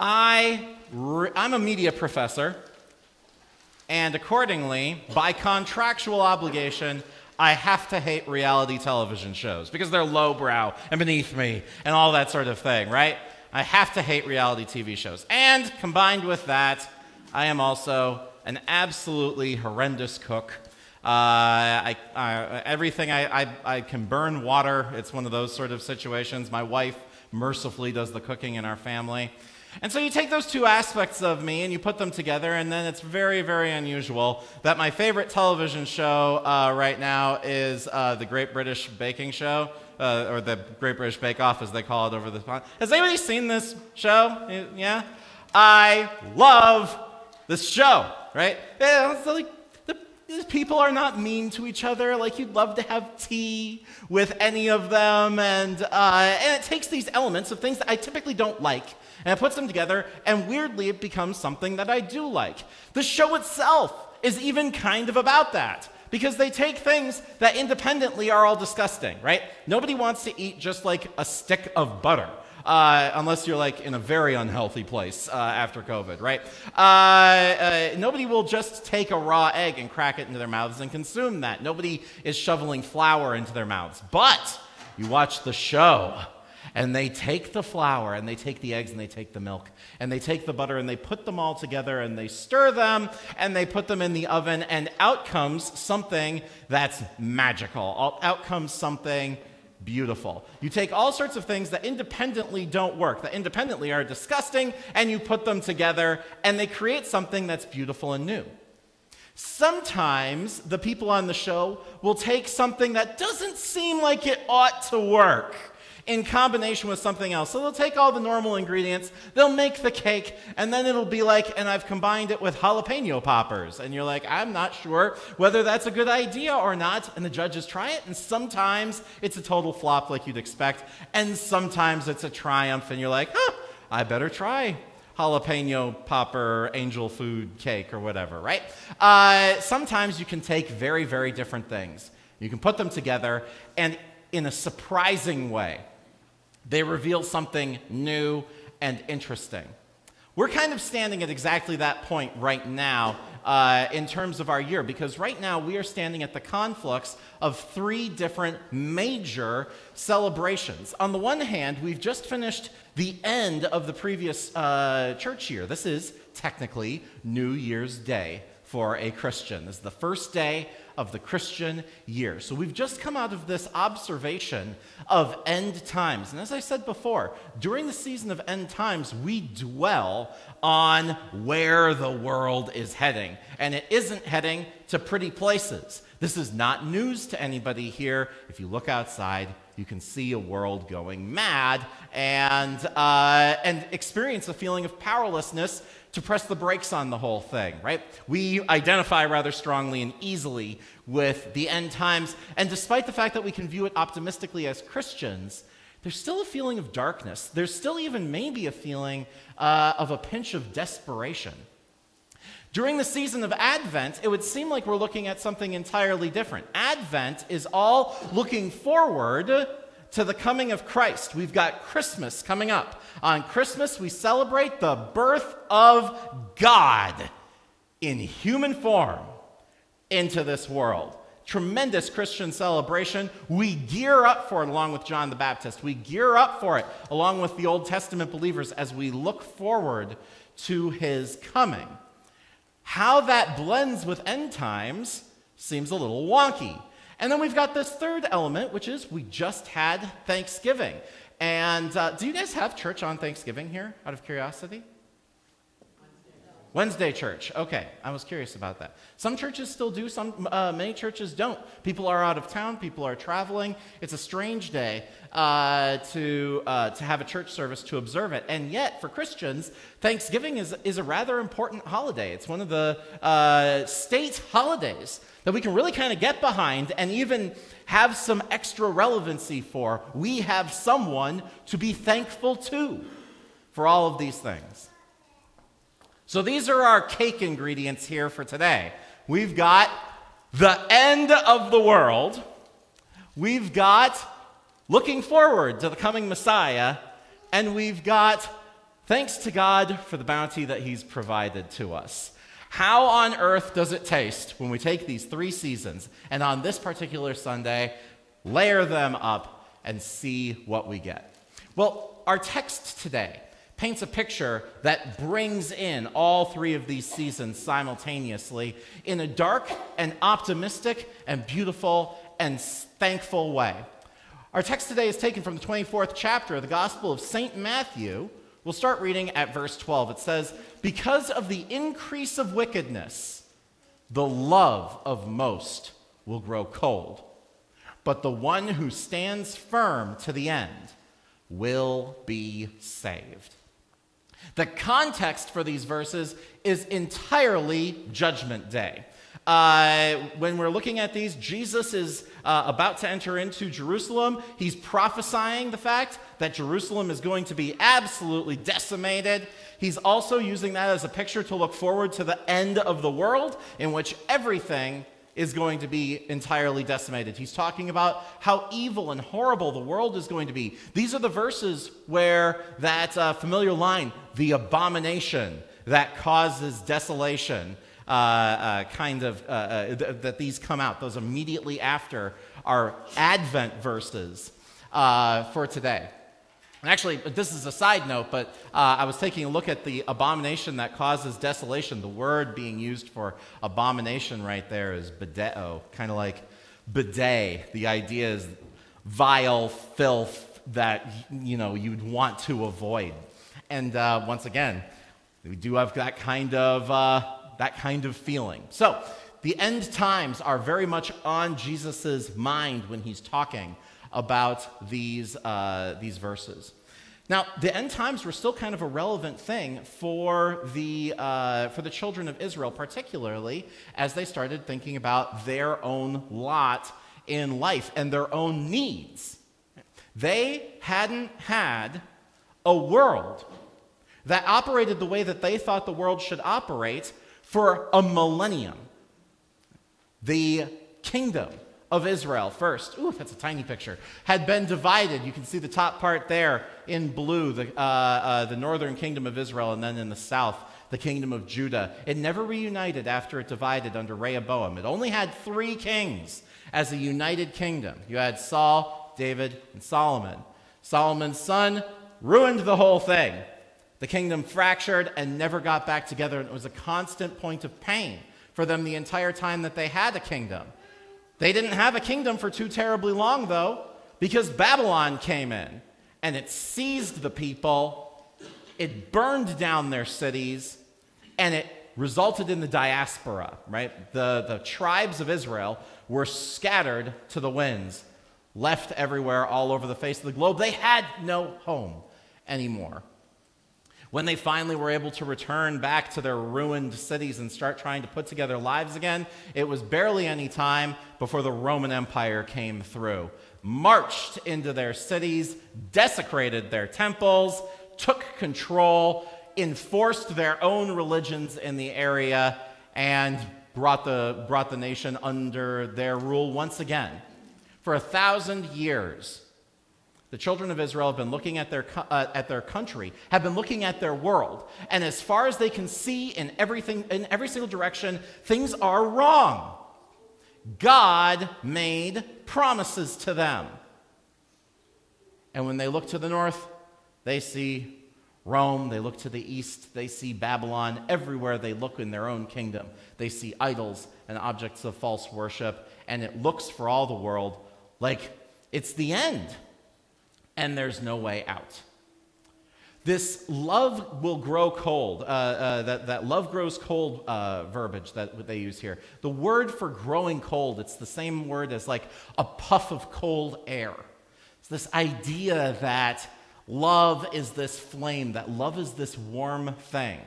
I, re- I'm a media professor, and accordingly, by contractual obligation, I have to hate reality television shows because they're lowbrow and beneath me and all that sort of thing, right? I have to hate reality TV shows. And combined with that, I am also an absolutely horrendous cook. Uh, I, I, everything I, I, I can burn water. It's one of those sort of situations. My wife mercifully does the cooking in our family. And so you take those two aspects of me and you put them together, and then it's very, very unusual that my favorite television show uh, right now is uh, the Great British Baking Show, uh, or the Great British Bake Off, as they call it over the pond. Has anybody seen this show? Yeah? I love this show, right? It's like these people are not mean to each other. Like you'd love to have tea with any of them, and uh, and it takes these elements of things that I typically don't like, and it puts them together, and weirdly it becomes something that I do like. The show itself is even kind of about that because they take things that independently are all disgusting, right? Nobody wants to eat just like a stick of butter uh, unless you're like in a very unhealthy place uh, after COVID, right? Uh, uh, nobody will just take a raw egg and crack it into their mouths and consume that. Nobody is shoveling flour into their mouths. But you watch the show and they take the flour and they take the eggs and they take the milk and they take the butter and they put them all together and they stir them and they put them in the oven and out comes something that's magical. Out comes something beautiful. You take all sorts of things that independently don't work, that independently are disgusting, and you put them together, and they create something that's beautiful and new. Sometimes the people on the show will take something that doesn't seem like it ought to work in combination with something else. So they'll take all the normal ingredients, they'll make the cake, and then it'll be like, and I've combined it with jalapeno poppers. And you're like, I'm not sure whether that's a good idea or not. And the judges try it, and sometimes it's a total flop like you'd expect, and sometimes it's a triumph, and you're like, huh, I better try jalapeno popper angel food cake or whatever, right? Uh, sometimes you can take very, very different things. You can put them together, and in a surprising way, they reveal something new and interesting. We're kind of standing at exactly that point right now uh, in terms of our year, because right now we are standing at the conflux of three different major celebrations. On the one hand, we've just finished the end of the previous uh, church year. This is technically New Year's Day for a Christian. This is the first day of the Christian year. So we've just come out of this observation of end times. And as I said before, during the season of end times, we dwell on where the world is heading. And it isn't heading to pretty places. This is not news to anybody here. If you look outside, you can see a world going mad and, uh, and experience a feeling of powerlessness to press the brakes on the whole thing, right? We identify rather strongly and easily with the end times, and despite the fact that we can view it optimistically as Christians, there's still a feeling of darkness. There's still even maybe a feeling uh, of a pinch of desperation. During the season of Advent, it would seem like we're looking at something entirely different. Advent is all looking forward to the coming of Christ. We've got Christmas coming up. On Christmas, we celebrate the birth of God in human form into this world. Tremendous Christian celebration. We gear up for it along with John the Baptist. We gear up for it along with the Old Testament believers as we look forward to his coming. How that blends with end times seems a little wonky. And then we've got this third element, which is we just had Thanksgiving. And uh, do you guys have church on Thanksgiving here, out of curiosity? Wednesday church. Okay, I was curious about that. Some churches still do, some uh, many churches don't. People are out of town, people are traveling. It's a strange day uh, to, uh, to have a church service to observe it. And yet, for Christians, Thanksgiving is, is a rather important holiday. It's one of the uh, state holidays that we can really kind of get behind and even have some extra relevancy for. We have someone to be thankful to for all of these things. So these are our cake ingredients here for today. We've got the end of the world. We've got looking forward to the coming Messiah. And we've got Thanks to God for the bounty that He's provided to us. How on earth does it taste when we take these three seasons and on this particular Sunday, layer them up and see what we get? Well, our text today paints a picture that brings in all three of these seasons simultaneously in a dark and optimistic and beautiful and thankful way. Our text today is taken from the 24th chapter of the Gospel of St. Matthew. We'll start reading at verse 12. It says, Because of the increase of wickedness, the love of most will grow cold, but the one who stands firm to the end will be saved. The context for these verses is entirely Judgment Day. Uh, when we're looking at these, Jesus is uh, about to enter into Jerusalem. He's prophesying the fact that Jerusalem is going to be absolutely decimated. He's also using that as a picture to look forward to the end of the world, in which everything is going to be entirely decimated. He's talking about how evil and horrible the world is going to be. These are the verses where that uh, familiar line, the abomination that causes desolation, uh, uh, kind of, uh, uh, th- that these come out. Those immediately after are Advent verses uh, for today. Actually, this is a side note, but uh, I was taking a look at the abomination that causes desolation. The word being used for abomination right there is bideo, kind of like bidet. The idea is vile filth that you know you'd want to avoid. And uh, once again, we do have that kind of uh, that kind of feeling. So the end times are very much on Jesus' mind when he's talking about these, uh, these verses. Now, the end times were still kind of a relevant thing for the, uh, for the children of Israel, particularly as they started thinking about their own lot in life and their own needs. They hadn't had a world that operated the way that they thought the world should operate for a millennium. The kingdom of Israel first, ooh, that's a tiny picture, had been divided. You can see the top part there in blue, the, uh, uh, the northern kingdom of Israel, and then in the south, the kingdom of Judah. It never reunited after it divided under Rehoboam. It only had three kings as a united kingdom. You had Saul, David, and Solomon. Solomon's son ruined the whole thing. The kingdom fractured and never got back together, and it was a constant point of pain for them the entire time that they had a kingdom. They didn't have a kingdom for too terribly long, though, because Babylon came in and it seized the people, it burned down their cities, and it resulted in the diaspora, right? The, the tribes of Israel were scattered to the winds, left everywhere all over the face of the globe. They had no home anymore. When they finally were able to return back to their ruined cities and start trying to put together lives again, it was barely any time before the Roman Empire came through, marched into their cities, desecrated their temples, took control, enforced their own religions in the area, and brought the, brought the nation under their rule once again. For a thousand years, the children of Israel have been looking at their, uh, at their country, have been looking at their world, and as far as they can see in everything, in every single direction, things are wrong. God made promises to them. And when they look to the north, they see Rome. They look to the east, they see Babylon. Everywhere they look in their own kingdom, they see idols and objects of false worship. And it looks for all the world like it's the end and there's no way out. This love will grow cold, uh, uh, that, that love grows cold uh, verbiage that they use here. The word for growing cold, it's the same word as like a puff of cold air. It's this idea that love is this flame, that love is this warm thing.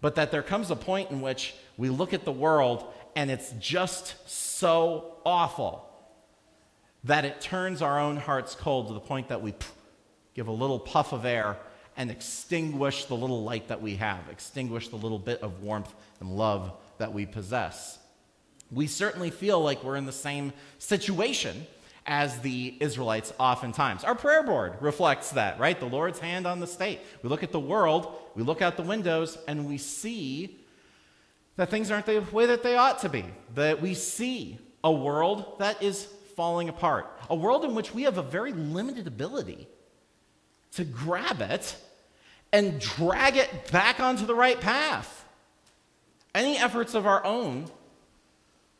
But that there comes a point in which we look at the world and it's just so awful that it turns our own hearts cold to the point that we give a little puff of air and extinguish the little light that we have, extinguish the little bit of warmth and love that we possess. We certainly feel like we're in the same situation as the Israelites oftentimes. Our prayer board reflects that, right? The Lord's hand on the state. We look at the world, we look out the windows, and we see that things aren't the way that they ought to be. That we see a world that is falling apart, a world in which we have a very limited ability to grab it and drag it back onto the right path. Any efforts of our own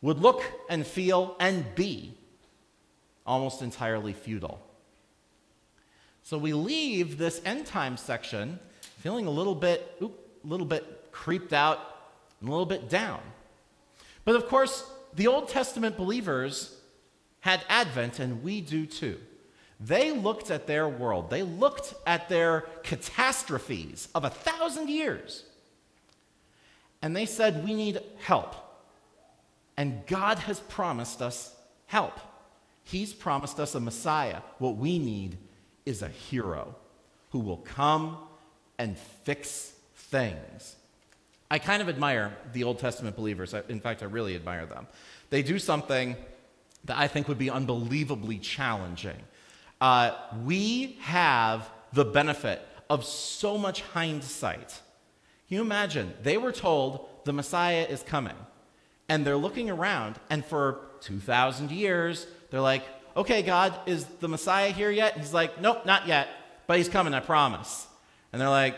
would look and feel and be almost entirely futile. So we leave this end time section feeling a little bit, oop, a little bit creeped out and a little bit down. But of course, the Old Testament believers had Advent, and we do too. They looked at their world, they looked at their catastrophes of a thousand years, and they said, We need help. And God has promised us help. He's promised us a Messiah. What we need is a hero who will come and fix things. I kind of admire the Old Testament believers. In fact, I really admire them. They do something that I think would be unbelievably challenging. Uh, we have the benefit of so much hindsight. Can you imagine? They were told the Messiah is coming, and they're looking around, and for 2,000 years, they're like, okay, God, is the Messiah here yet? And he's like, nope, not yet, but he's coming, I promise. And they're like,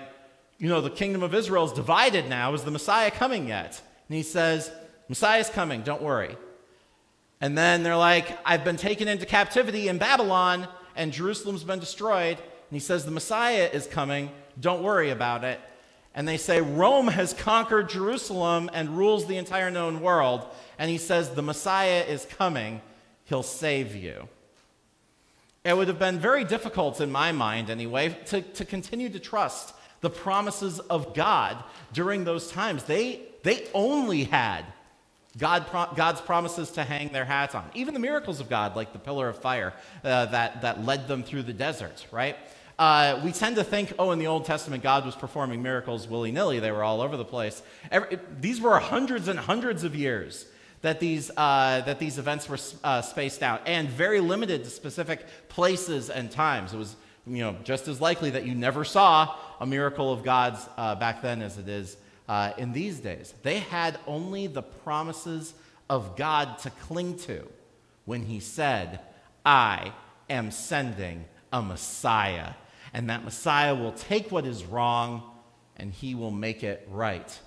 you know, the kingdom of Israel is divided now. Is the Messiah coming yet? And he says, Messiah's coming, don't worry. And then they're like, I've been taken into captivity in Babylon, and Jerusalem's been destroyed. And he says, The Messiah is coming, don't worry about it. And they say, Rome has conquered Jerusalem and rules the entire known world. And he says, The Messiah is coming, he'll save you. It would have been very difficult, in my mind anyway, to, to continue to trust the promises of God during those times. They, they only had God, God's promises to hang their hats on. Even the miracles of God, like the pillar of fire uh, that, that led them through the desert, right? Uh, we tend to think, oh, in the Old Testament, God was performing miracles willy nilly. They were all over the place. Every, it, these were hundreds and hundreds of years that these, uh, that these events were uh, spaced out and very limited to specific places and times. It was you know, just as likely that you never saw a miracle of God's uh, back then as it is uh, in these days. They had only the promises of God to cling to when He said, I am sending a Messiah. And that Messiah will take what is wrong and He will make it right.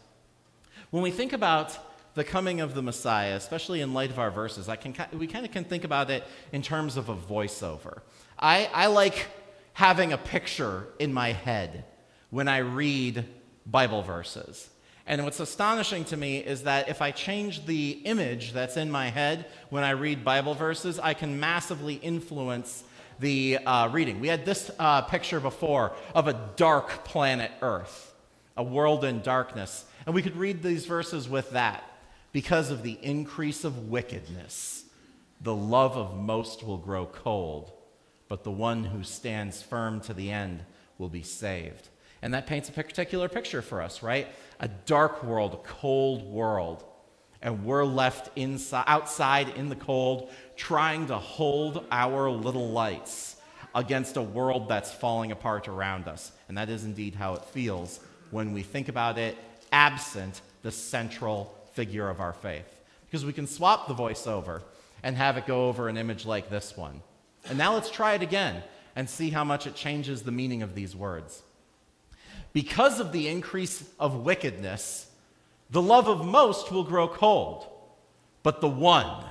When we think about the coming of the Messiah, especially in light of our verses, I can, we kind of can think about it in terms of a voiceover. I, I like having a picture in my head when I read Bible verses. And what's astonishing to me is that if I change the image that's in my head when I read Bible verses, I can massively influence the uh, reading. We had this uh, picture before of a dark planet Earth, a world in darkness. And we could read these verses with that. Because of the increase of wickedness, the love of most will grow cold but the one who stands firm to the end will be saved. And that paints a particular picture for us, right? A dark world, a cold world. And we're left inside, outside in the cold, trying to hold our little lights against a world that's falling apart around us. And that is indeed how it feels when we think about it absent the central figure of our faith. Because we can swap the voiceover and have it go over an image like this one. And now let's try it again and see how much it changes the meaning of these words. Because of the increase of wickedness, the love of most will grow cold, but the one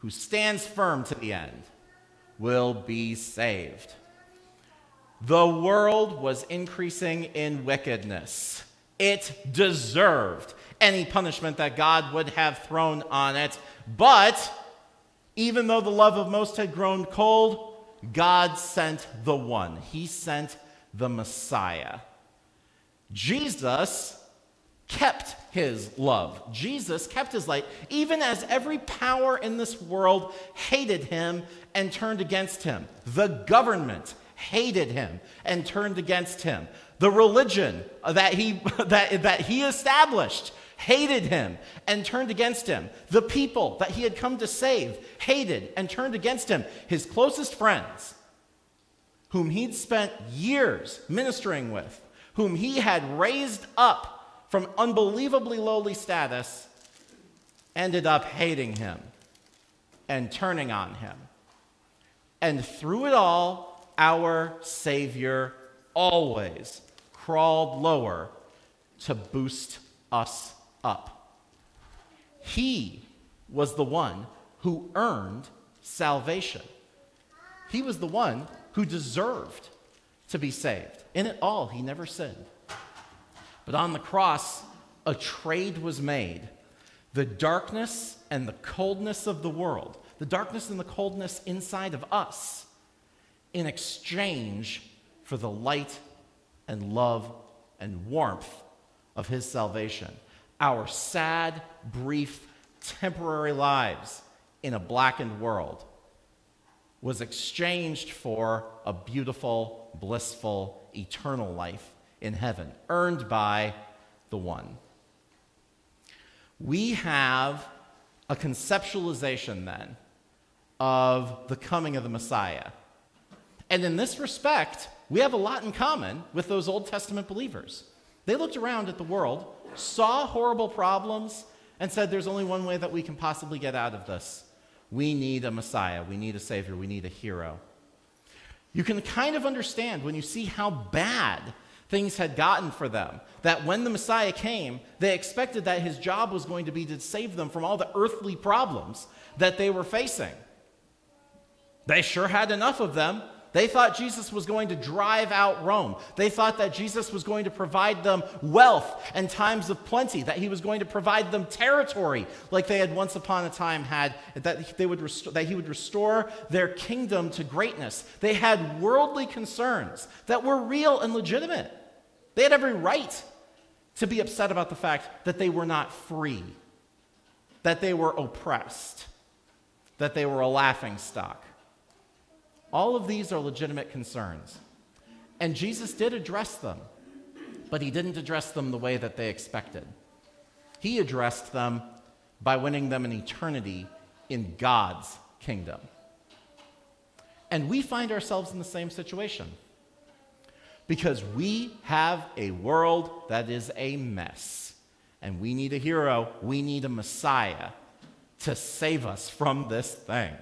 who stands firm to the end will be saved. The world was increasing in wickedness. It deserved any punishment that God would have thrown on it, but even though the love of most had grown cold, God sent the one. He sent the Messiah. Jesus kept his love. Jesus kept his light, even as every power in this world hated him and turned against him. The government hated him and turned against him. The religion that he, that, that he established hated him and turned against him. The people that he had come to save hated and turned against him. His closest friends, whom he'd spent years ministering with, whom he had raised up from unbelievably lowly status, ended up hating him and turning on him. And through it all, our Savior always crawled lower to boost us up. He was the one who earned salvation. He was the one who deserved to be saved. In it all, he never sinned. But on the cross, a trade was made. The darkness and the coldness of the world, the darkness and the coldness inside of us, in exchange for the light and love and warmth of his salvation. Our sad, brief, temporary lives in a blackened world was exchanged for a beautiful, blissful, eternal life in heaven, earned by the one. We have a conceptualization then of the coming of the Messiah. And in this respect, we have a lot in common with those Old Testament believers. They looked around at the world, saw horrible problems, and said, There's only one way that we can possibly get out of this. We need a Messiah. We need a Savior. We need a hero. You can kind of understand when you see how bad things had gotten for them. That when the Messiah came, they expected that his job was going to be to save them from all the earthly problems that they were facing. They sure had enough of them. They thought Jesus was going to drive out Rome. They thought that Jesus was going to provide them wealth and times of plenty, that he was going to provide them territory like they had once upon a time had, that, they would restore, that he would restore their kingdom to greatness. They had worldly concerns that were real and legitimate. They had every right to be upset about the fact that they were not free, that they were oppressed, that they were a laughing stock. All of these are legitimate concerns. And Jesus did address them, but he didn't address them the way that they expected. He addressed them by winning them an eternity in God's kingdom. And we find ourselves in the same situation because we have a world that is a mess. And we need a hero, we need a Messiah to save us from this thing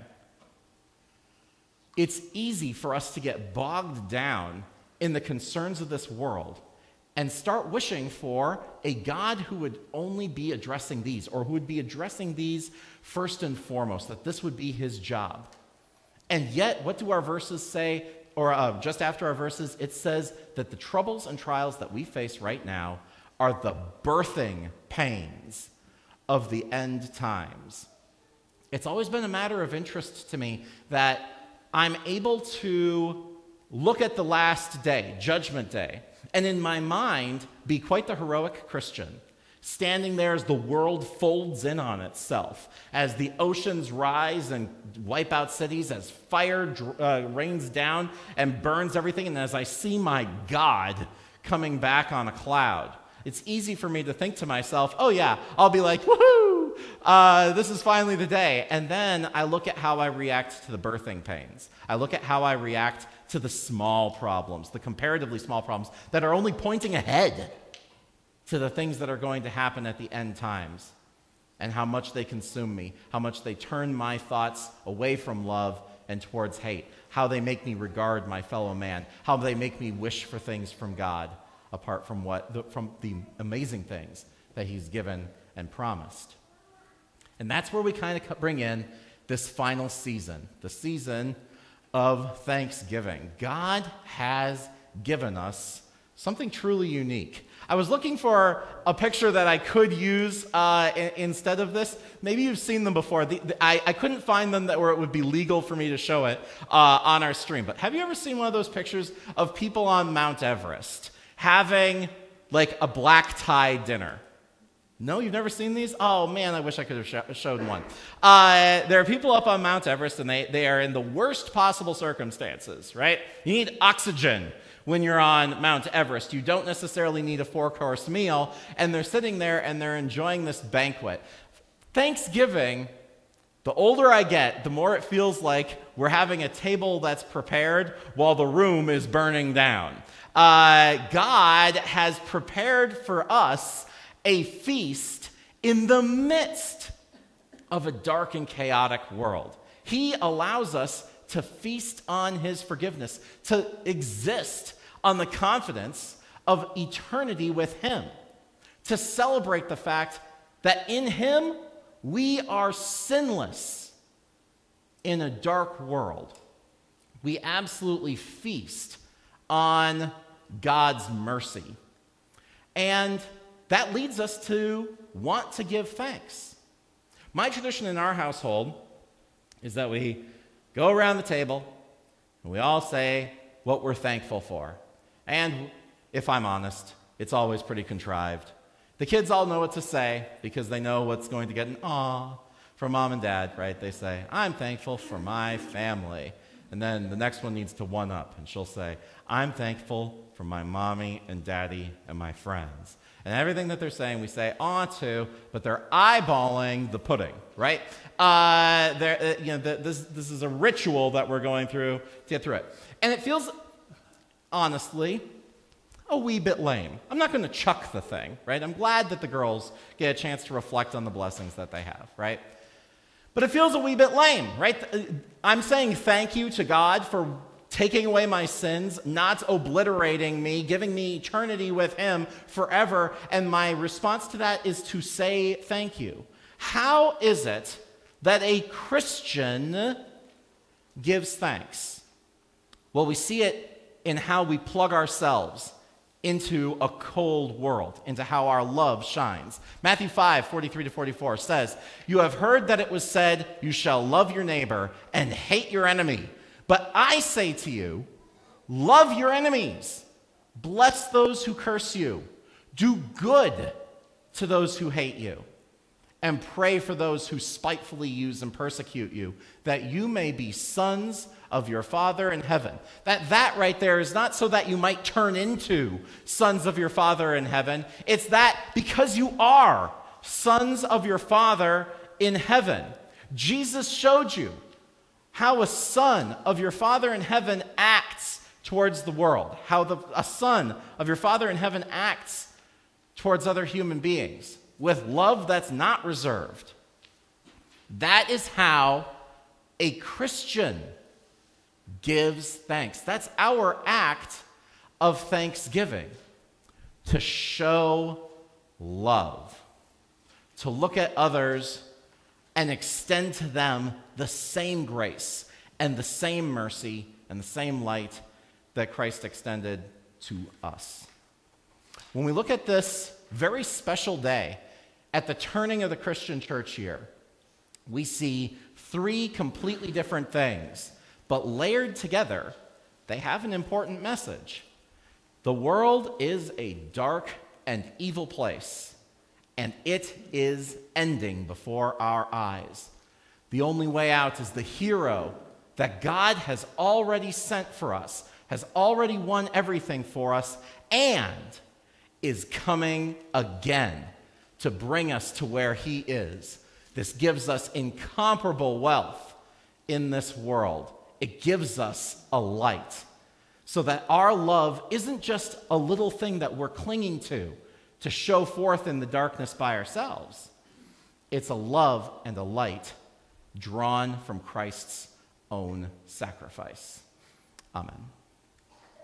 it's easy for us to get bogged down in the concerns of this world and start wishing for a God who would only be addressing these or who would be addressing these first and foremost, that this would be his job. And yet, what do our verses say? Or uh, just after our verses, it says that the troubles and trials that we face right now are the birthing pains of the end times. It's always been a matter of interest to me that I'm able to look at the last day, Judgment Day, and in my mind be quite the heroic Christian, standing there as the world folds in on itself, as the oceans rise and wipe out cities, as fire uh, rains down and burns everything, and as I see my God coming back on a cloud. It's easy for me to think to myself, oh, yeah, I'll be like, woohoo! Uh, this is finally the day. And then I look at how I react to the birthing pains. I look at how I react to the small problems, the comparatively small problems that are only pointing ahead to the things that are going to happen at the end times and how much they consume me, how much they turn my thoughts away from love and towards hate, how they make me regard my fellow man, how they make me wish for things from God apart from what the, from the amazing things that he's given and promised. And that's where we kind of bring in this final season, the season of Thanksgiving. God has given us something truly unique. I was looking for a picture that I could use uh, instead of this. Maybe you've seen them before. The, the, I, I, couldn't find them that where it would be legal for me to show it uh, on our stream. But have you ever seen one of those pictures of people on Mount Everest having like a black tie dinner? No, you've never seen these? Oh man, I wish I could have sh- showed one. Uh, there are people up on Mount Everest and they, they are in the worst possible circumstances, right? You need oxygen when you're on Mount Everest. You don't necessarily need a four course meal, and they're sitting there and they're enjoying this banquet. Thanksgiving, the older I get, the more it feels like we're having a table that's prepared while the room is burning down. Uh, God has prepared for us a feast in the midst of a dark and chaotic world. He allows us to feast on His forgiveness, to exist on the confidence of eternity with Him, to celebrate the fact that in Him we are sinless in a dark world. We absolutely feast on God's mercy. And that leads us to want to give thanks. My tradition in our household is that we go around the table and we all say what we're thankful for. And if I'm honest, it's always pretty contrived. The kids all know what to say because they know what's going to get an aw from mom and dad, right? They say, I'm thankful for my family. And then the next one needs to one up, and she'll say, I'm thankful for my mommy and daddy and my friends. And everything that they're saying, we say on to, but they're eyeballing the pudding, right? Uh, uh, you know, the, this, this is a ritual that we're going through to get through it. And it feels, honestly, a wee bit lame. I'm not going to chuck the thing, right? I'm glad that the girls get a chance to reflect on the blessings that they have, right? But it feels a wee bit lame, right? I'm saying thank you to God for taking away my sins, not obliterating me, giving me eternity with Him forever. And my response to that is to say thank you. How is it that a Christian gives thanks? Well, we see it in how we plug ourselves into a cold world, into how our love shines. Matthew 5, 43 to 44 says, You have heard that it was said, You shall love your neighbor and hate your enemy. But I say to you, love your enemies, bless those who curse you, do good to those who hate you, and pray for those who spitefully use and persecute you, that you may be sons of your Father in heaven. That that right there is not so that you might turn into sons of your Father in heaven. It's that because you are sons of your Father in heaven. Jesus showed you how a son of your Father in heaven acts towards the world, how the, a son of your Father in heaven acts towards other human beings with love that's not reserved. That is how a Christian gives thanks. That's our act of thanksgiving to show love, to look at others and extend to them the same grace and the same mercy and the same light that Christ extended to us. When we look at this very special day at the turning of the Christian church year, we see three completely different things, but layered together, they have an important message. The world is a dark and evil place and it is ending before our eyes. The only way out is the hero that God has already sent for us, has already won everything for us, and is coming again to bring us to where he is. This gives us incomparable wealth in this world. It gives us a light so that our love isn't just a little thing that we're clinging to to show forth in the darkness by ourselves. It's a love and a light drawn from Christ's own sacrifice. Amen.